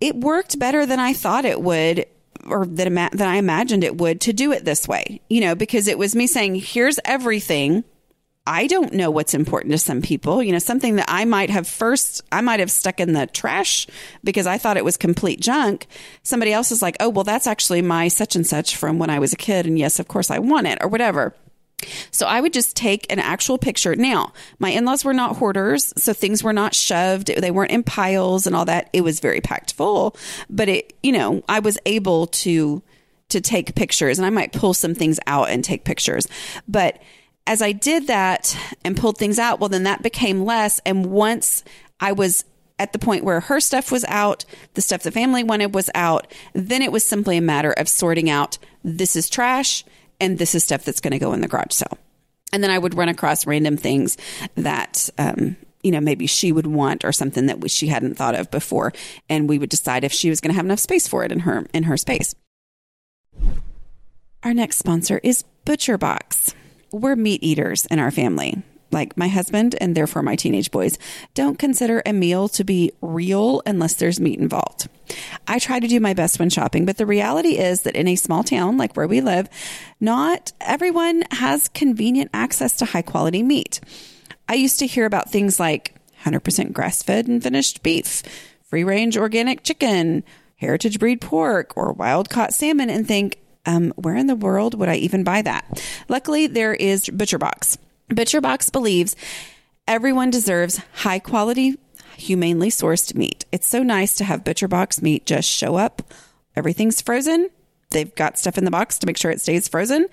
it worked better than I thought it would or that, that I imagined it would to do it this way, you know, because it was me saying, here's everything I don't know what's important to some people. You know, something that I might have first, I might have stuck in the trash because I thought it was complete junk. Somebody else is like, oh, well, that's actually my such and such from when I was a kid. And yes, of course I want it or whatever. So I would just take an actual picture. Now, my in-laws were not hoarders, so things were not shoved. They weren't in piles and all that. It was very packed full, but it, you know, I was able to to take pictures and I might pull some things out and take pictures. But as I did that and pulled things out, well, then that became less. And once I was at the point where her stuff was out, the stuff the family wanted was out, then it was simply a matter of sorting out this is trash and this is stuff that's going to go in the garage sale. And then I would run across random things that, um, you know, maybe she would want or something that she hadn't thought of before. And we would decide if she was going to have enough space for it in her, in her space. Our next sponsor is Butcher Box we're meat eaters in our family. Like my husband and therefore my teenage boys don't consider a meal to be real unless there's meat involved. I try to do my best when shopping, but the reality is that in a small town like where we live, not everyone has convenient access to high quality meat. I used to hear about things like 100% grass fed and finished beef, free range organic chicken, heritage breed pork, or wild caught salmon and think, um, where in the world would I even buy that? Luckily, there is ButcherBox. ButcherBox believes everyone deserves high quality, humanely sourced meat. It's so nice to have ButcherBox meat just show up. Everything's frozen they've got stuff in the box to make sure it stays frozen.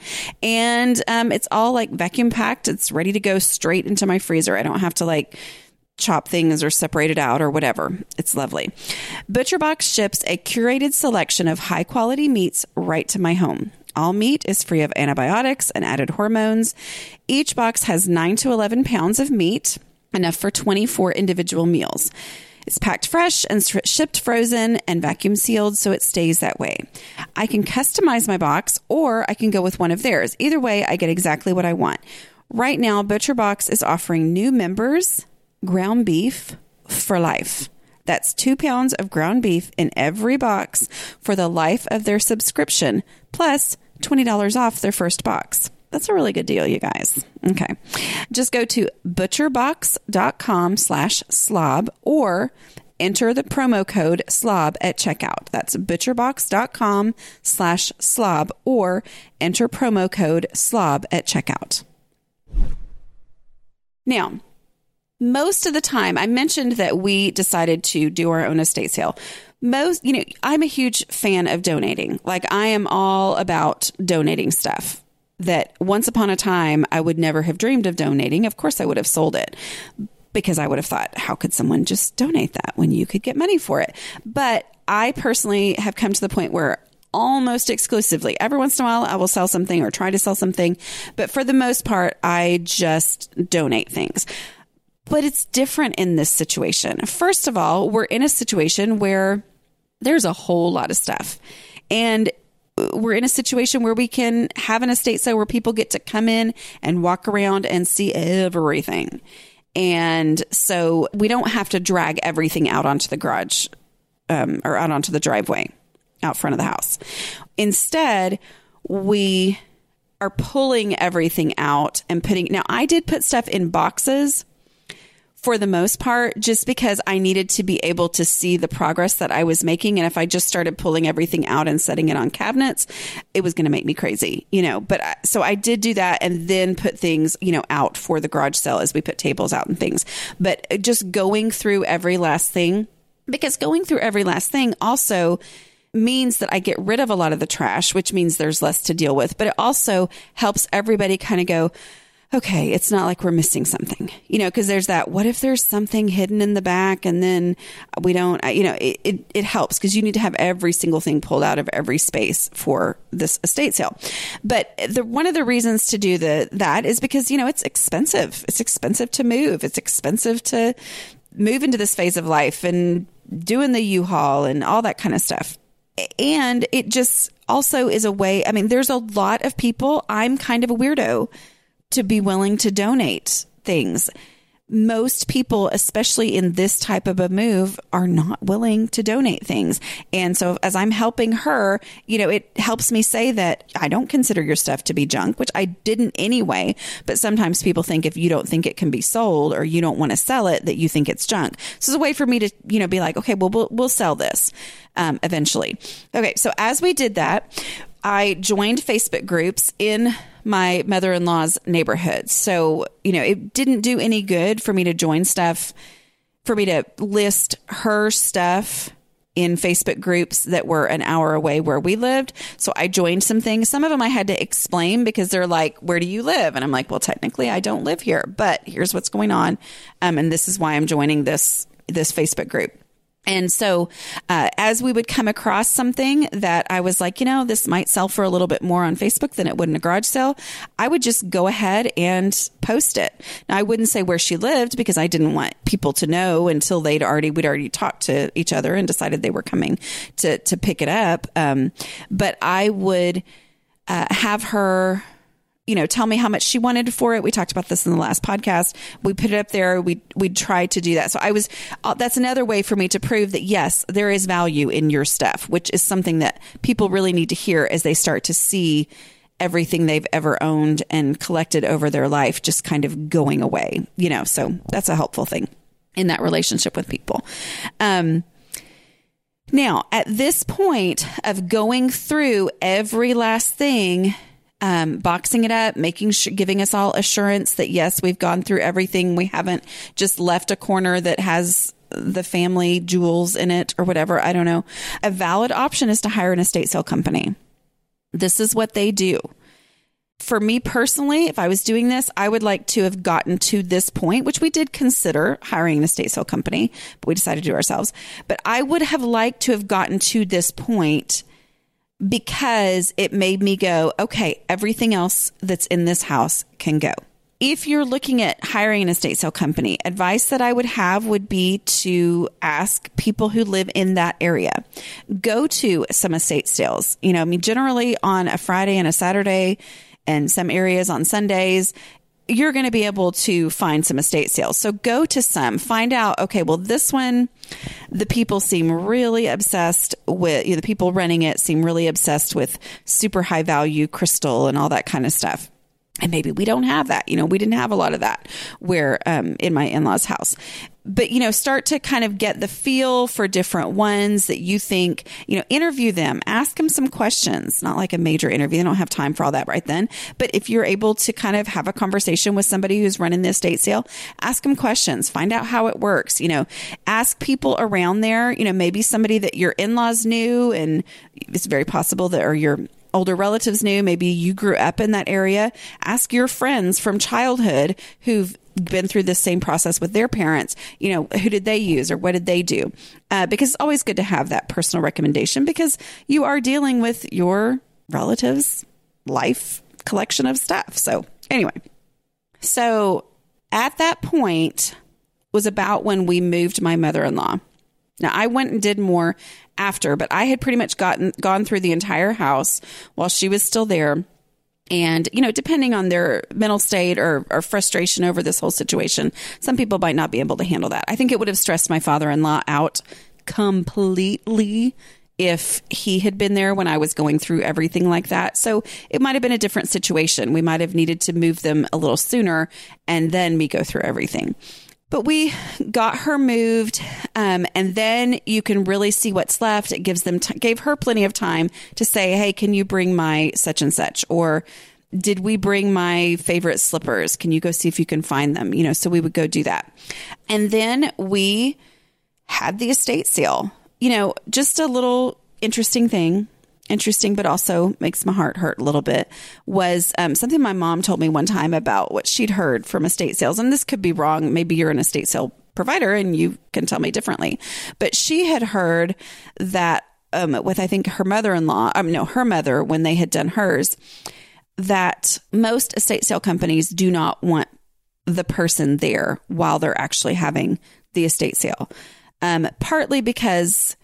And um, it's all like vacuum packed. It's ready to go straight into my freezer. I don't have to like chop things or separate it out or whatever. It's lovely. ButcherBox ships a curated selection of high quality meats right to my home. All meat is free of antibiotics and added hormones. Each box has 9 to 11 pounds of meat, enough for 24 individual meals. It's packed fresh and shipped frozen and vacuum sealed so it stays that way. I can customize my box or I can go with one of theirs. Either way, I get exactly what I want. Right now, ButcherBox is offering new members ground beef for life. That's two pounds of ground beef in every box for the life of their subscription, plus $20 off their first box. That's a really good deal, you guys. Okay. Just go to butcherbox.com slash slob or enter the promo code slob at checkout. That's butcherbox.com slash slob or enter promo code slob at checkout. Now, most of the time, I mentioned that we decided to do our own estate sale. Most, you know, I'm a huge fan of donating. Like, I am all about donating stuff that once upon a time I would never have dreamed of donating. Of course, I would have sold it because I would have thought, how could someone just donate that when you could get money for it? But I personally have come to the point where almost exclusively, every once in a while, I will sell something or try to sell something. But for the most part, I just donate things. But it's different in this situation. First of all, we're in a situation where there's a whole lot of stuff. And we're in a situation where we can have an estate sale where people get to come in and walk around and see everything. And so we don't have to drag everything out onto the garage um, or out onto the driveway out front of the house. Instead, we are pulling everything out and putting. Now, I did put stuff in boxes for the most part, just because I needed to be able to see the progress that I was making. And if I just started pulling everything out and setting it on cabinets, it was going to make me crazy, you know. But I, so I did do that and then put things, you know, out for the garage sale as we put tables out and things. But just going through every last thing, because going through every last thing also means that I get rid of a lot of the trash, which means there's less to deal with. But it also helps everybody kind of go, okay, it's not like we're missing something, you know, because there's that, what if there's something hidden in the back and then we don't, you know, it, it, it helps because you need to have every single thing pulled out of every space for this estate sale. But the, one of the reasons to do the, that is because, you know, it's expensive. It's expensive to move. It's expensive to move into this phase of life and doing the U-Haul and all that kind of stuff. And it just also is a way, I mean, there's a lot of people, I'm kind of a weirdo to be willing to donate things. Most people, especially in this type of a move, are not willing to donate things. And so as I'm helping her, you know, it helps me say that I don't consider your stuff to be junk, which I didn't anyway. But sometimes people think if you don't think it can be sold or you don't want to sell it, that you think it's junk. So it's a way for me to, you know, be like, okay, well, we'll, we'll sell this um, eventually. Okay. So as we did that, I joined Facebook groups in my mother in law's neighborhood. So, you know, it didn't do any good for me to join stuff, for me to list her stuff in Facebook groups that were an hour away where we lived. So I joined some things. Some of them I had to explain because they're like, where do you live? And I'm like, well, technically I don't live here, but here's what's going on. Um, and this is why I'm joining this, this Facebook group. And so, uh, as we would come across something that I was like, you know, this might sell for a little bit more on Facebook than it would in a garage sale, I would just go ahead and post it. Now, I wouldn't say where she lived because I didn't want people to know until they'd already, we'd already talked to each other and decided they were coming to, to pick it up. Um, but I would, uh, have her, you know, tell me how much she wanted for it. We talked about this in the last podcast. We put it up there. We we tried to do that. So I was uh, that's another way for me to prove that yes, there is value in your stuff, which is something that people really need to hear as they start to see everything they've ever owned and collected over their life just kind of going away. You know, so that's a helpful thing in that relationship with people. Um, now, at this point of going through every last thing um, boxing it up, making sure, giving us all assurance that yes, we've gone through everything. We haven't just left a corner that has the family jewels in it or whatever. I don't know. A valid option is to hire an estate sale company. This is what they do. For me personally, if I was doing this, I would like to have gotten to this point, which we did consider hiring an estate sale company, but we decided to do ourselves. But I would have liked to have gotten to this point because it made me go, okay, everything else that's in this house can go. If you're looking at hiring an estate sale company, advice that I would have would be to ask people who live in that area. Go to some estate sales. You know, I mean, generally on a Friday and a Saturday, and some areas on Sundays, you're going to be able to find some estate sales. So go to some, find out, okay, well, this one, the people seem really obsessed with, you know, the people running it seem really obsessed with super high value crystal and all that kind of stuff. And maybe we don't have that. You know, we didn't have a lot of that where um, in my in law's house. But, you know, start to kind of get the feel for different ones that you think, you know, interview them, ask them some questions, not like a major interview. They don't have time for all that right then. But if you're able to kind of have a conversation with somebody who's running the estate sale, ask them questions, find out how it works, you know, ask people around there, you know, maybe somebody that your in laws knew and it's very possible that, or your older relatives knew, maybe you grew up in that area. Ask your friends from childhood who've been through this same process with their parents. You know, who did they use or what did they do? Uh, because it's always good to have that personal recommendation because you are dealing with your relatives' life collection of stuff. So, anyway, so at that point was about when we moved my mother in law. Now, I went and did more after, but I had pretty much gotten gone through the entire house while she was still there. And, you know, depending on their mental state or, or frustration over this whole situation, some people might not be able to handle that. I think it would have stressed my father in law out completely if he had been there when I was going through everything like that. So it might have been a different situation. We might have needed to move them a little sooner and then me go through everything. But we got her moved, um, and then you can really see what's left. It gives them t- gave her plenty of time to say, "Hey, can you bring my such and such?" or did we bring my favorite slippers? Can you go see if you can find them? You know, so we would go do that. And then we had the estate sale. You know, just a little interesting thing interesting, but also makes my heart hurt a little bit was um, something my mom told me one time about what she'd heard from estate sales. And this could be wrong. Maybe you're an estate sale provider and you can tell me differently. But she had heard that um, with, I think, her mother in law, um, no, her mother, when they had done hers, that most estate sale companies do not want the person there while they're actually having the estate sale. Um, partly because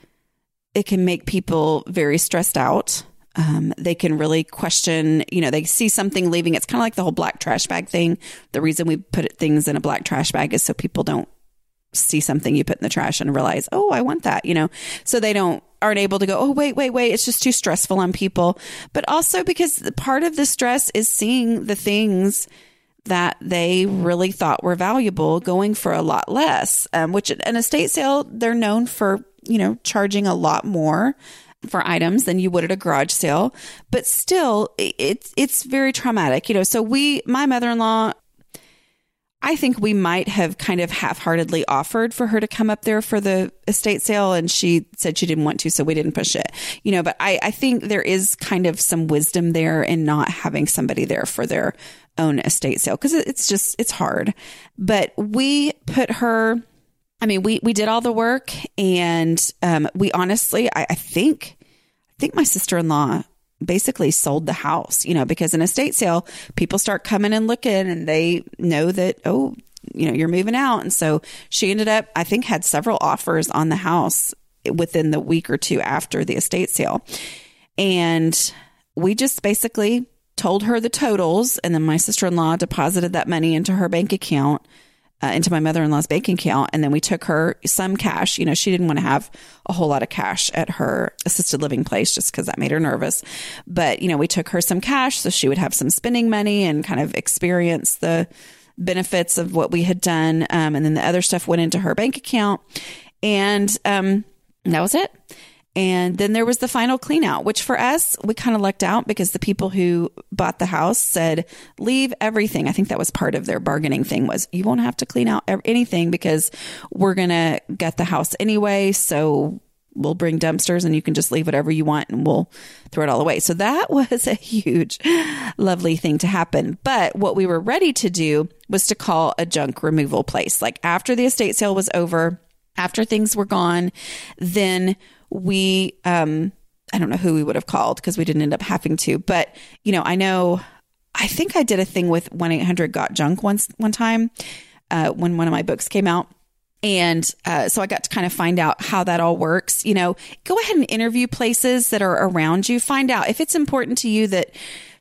it can make people very stressed out. Um, they can really question, you know, they see something leaving. It's kind of like the whole black trash bag thing. The reason we put things in a black trash bag is so people don't see something you put in the trash and realize, oh, I want that, you know, so they don't aren't able to go, oh, wait, wait, wait. It's just too stressful on people. But also because part of the stress is seeing the things that they really thought were valuable going for a lot less, um, which an estate sale, they're known for you know, charging a lot more for items than you would at a garage sale, but still it's it's very traumatic, you know. So we my mother-in-law I think we might have kind of half-heartedly offered for her to come up there for the estate sale and she said she didn't want to so we didn't push it. You know, but I I think there is kind of some wisdom there in not having somebody there for their own estate sale because it's just it's hard. But we put her I mean, we we did all the work, and um, we honestly, I, I think, I think my sister in law basically sold the house. You know, because an estate sale, people start coming and looking, and they know that oh, you know, you're moving out, and so she ended up, I think, had several offers on the house within the week or two after the estate sale, and we just basically told her the totals, and then my sister in law deposited that money into her bank account uh, into my mother in law's bank account. And then we took her some cash. You know, she didn't want to have a whole lot of cash at her assisted living place just because that made her nervous. But, you know, we took her some cash so she would have some spending money and kind of experience the benefits of what we had done. Um, and then the other stuff went into her bank account. And um, that was it. And then there was the final clean out, which for us, we kind of lucked out because the people who bought the house said, leave everything. I think that was part of their bargaining thing was you won't have to clean out anything because we're going to get the house anyway. So we'll bring dumpsters and you can just leave whatever you want and we'll throw it all away. So that [LAUGHS] was a huge, lovely thing to happen. But what we were ready to do was to call a junk removal place. Like after the estate sale was over, after things were gone, then we, um, I don't know who we would have called because we didn't end up having to, but you know, I know, I think I did a thing with 1 800 got junk once, one time, uh, when one of my books came out and uh, so I got to kind of find out how that all works. You know, go ahead and interview places that are around you. Find out if it's important to you that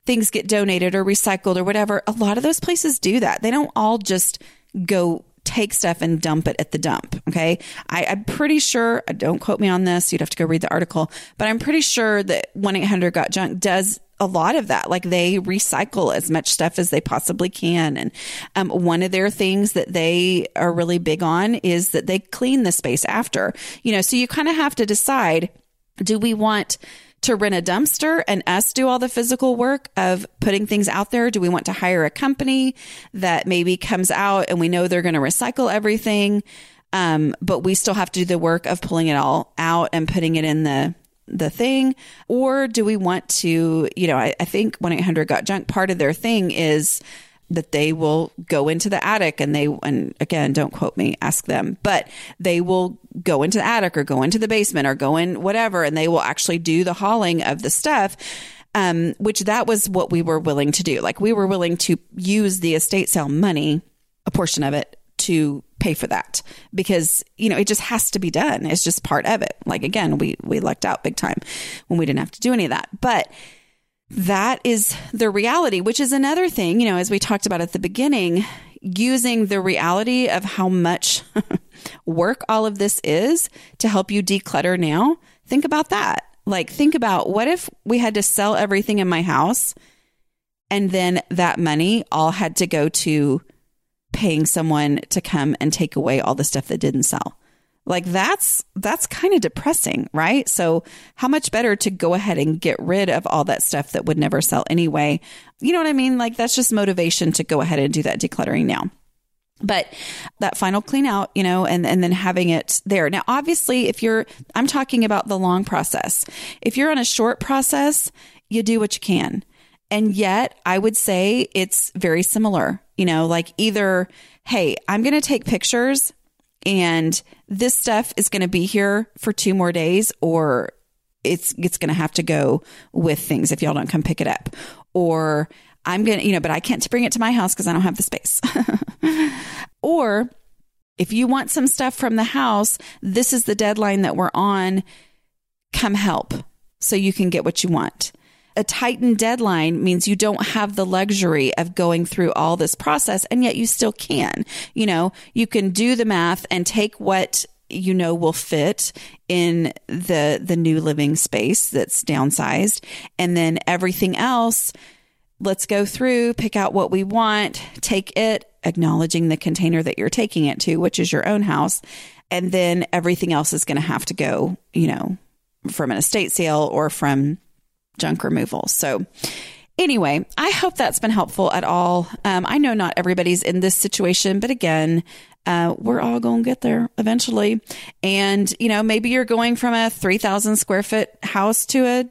things get donated or recycled or whatever. A lot of those places do that. They don't all just go take stuff and dump it at the dump. Okay. I, am pretty sure, don't quote me on this. You'd have to go read the article, but I'm pretty sure that 1 800 got junk does a lot of that. Like they recycle as much stuff as they possibly can. And um, one of their things that they are really big on is that they clean the space after, you know, so you kind of have to decide do we want to rent a dumpster and us do all the physical work of putting things out there? Do we want to hire a company that maybe comes out and we know they're going to recycle everything? Um, but we still have to do the work of pulling it all out and putting it in the the thing? Or do we want to, you know, I, I think 1 800 Got Junk, part of their thing is that they will go into the attic and they, and again, don't quote me, ask them, but they will go into the attic or go into the basement or go in whatever, and they will actually do the hauling of the stuff. Um, which that was what we were willing to do. Like we were willing to use the estate sale money, a portion of it, to pay for that because you know it just has to be done it's just part of it like again we we lucked out big time when we didn't have to do any of that but that is the reality which is another thing you know as we talked about at the beginning using the reality of how much [LAUGHS] work all of this is to help you declutter now think about that like think about what if we had to sell everything in my house and then that money all had to go to paying someone to come and take away all the stuff that didn't sell. Like that's that's kind of depressing, right? So how much better to go ahead and get rid of all that stuff that would never sell anyway. You know what I mean? Like that's just motivation to go ahead and do that decluttering now. But that final clean out, you know, and, and then having it there. Now, obviously, if you're, I'm talking about the long process. If you're on a short process, you do what you can. And yet I would say it's very similar, you know, like either, Hey, I'm going to take pictures and this stuff is going to be here for two more days or it's, it's going to have to go with things if y'all don't come pick it up or I'm going to, you know, but I can't bring it to my house because I don't have the space. [LAUGHS] or if you want some stuff from the house, this is the deadline that we're on. Come help so you can get what you want a tightened deadline means you don't have the luxury of going through all this process and yet you still can. You know, you can do the math and take what you know will fit in the the new living space that's downsized and then everything else let's go through pick out what we want take it acknowledging the container that you're taking it to which is your own house and then everything else is going to have to go you know from an estate sale or from junk removal. So, anyway, I hope that's been helpful at all. Um, I know not everybody's in this situation, but again, uh, we're all going to get there eventually. And, you know, maybe you're going from a 3,000 square foot house to a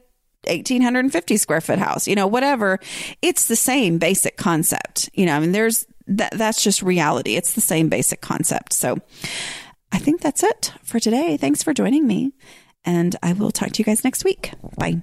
1850 square foot house, you know, whatever. It's the same basic concept. You know, I mean, there's that, that's just reality. It's the same basic concept. So I think that's it for today. Thanks for joining me. And I will talk to you guys next week. Bye.